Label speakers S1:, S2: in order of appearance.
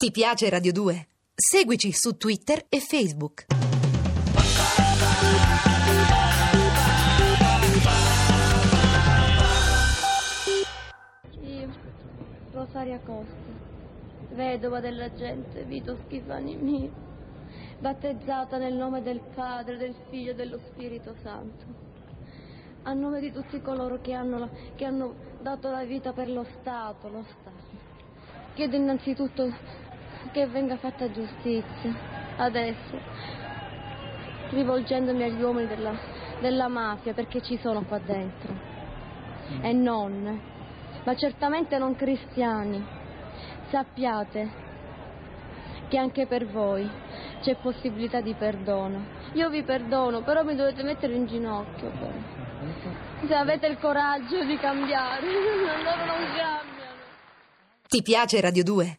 S1: Ti piace Radio 2? Seguici su Twitter e Facebook.
S2: Io, Rosaria Costa, vedova della gente, Vito Schifani mio, battezzata nel nome del Padre, del Figlio e dello Spirito Santo, a nome di tutti coloro che hanno, che hanno dato la vita per lo Stato, lo Stato. Chiedo innanzitutto che venga fatta giustizia, adesso, rivolgendomi agli uomini della, della mafia, perché ci sono qua dentro e non, ma certamente non cristiani. Sappiate che anche per voi c'è possibilità di perdono. Io vi perdono, però mi dovete mettere in ginocchio. però. Se avete il coraggio di cambiare, loro non cambiano.
S1: Ti piace Radio 2?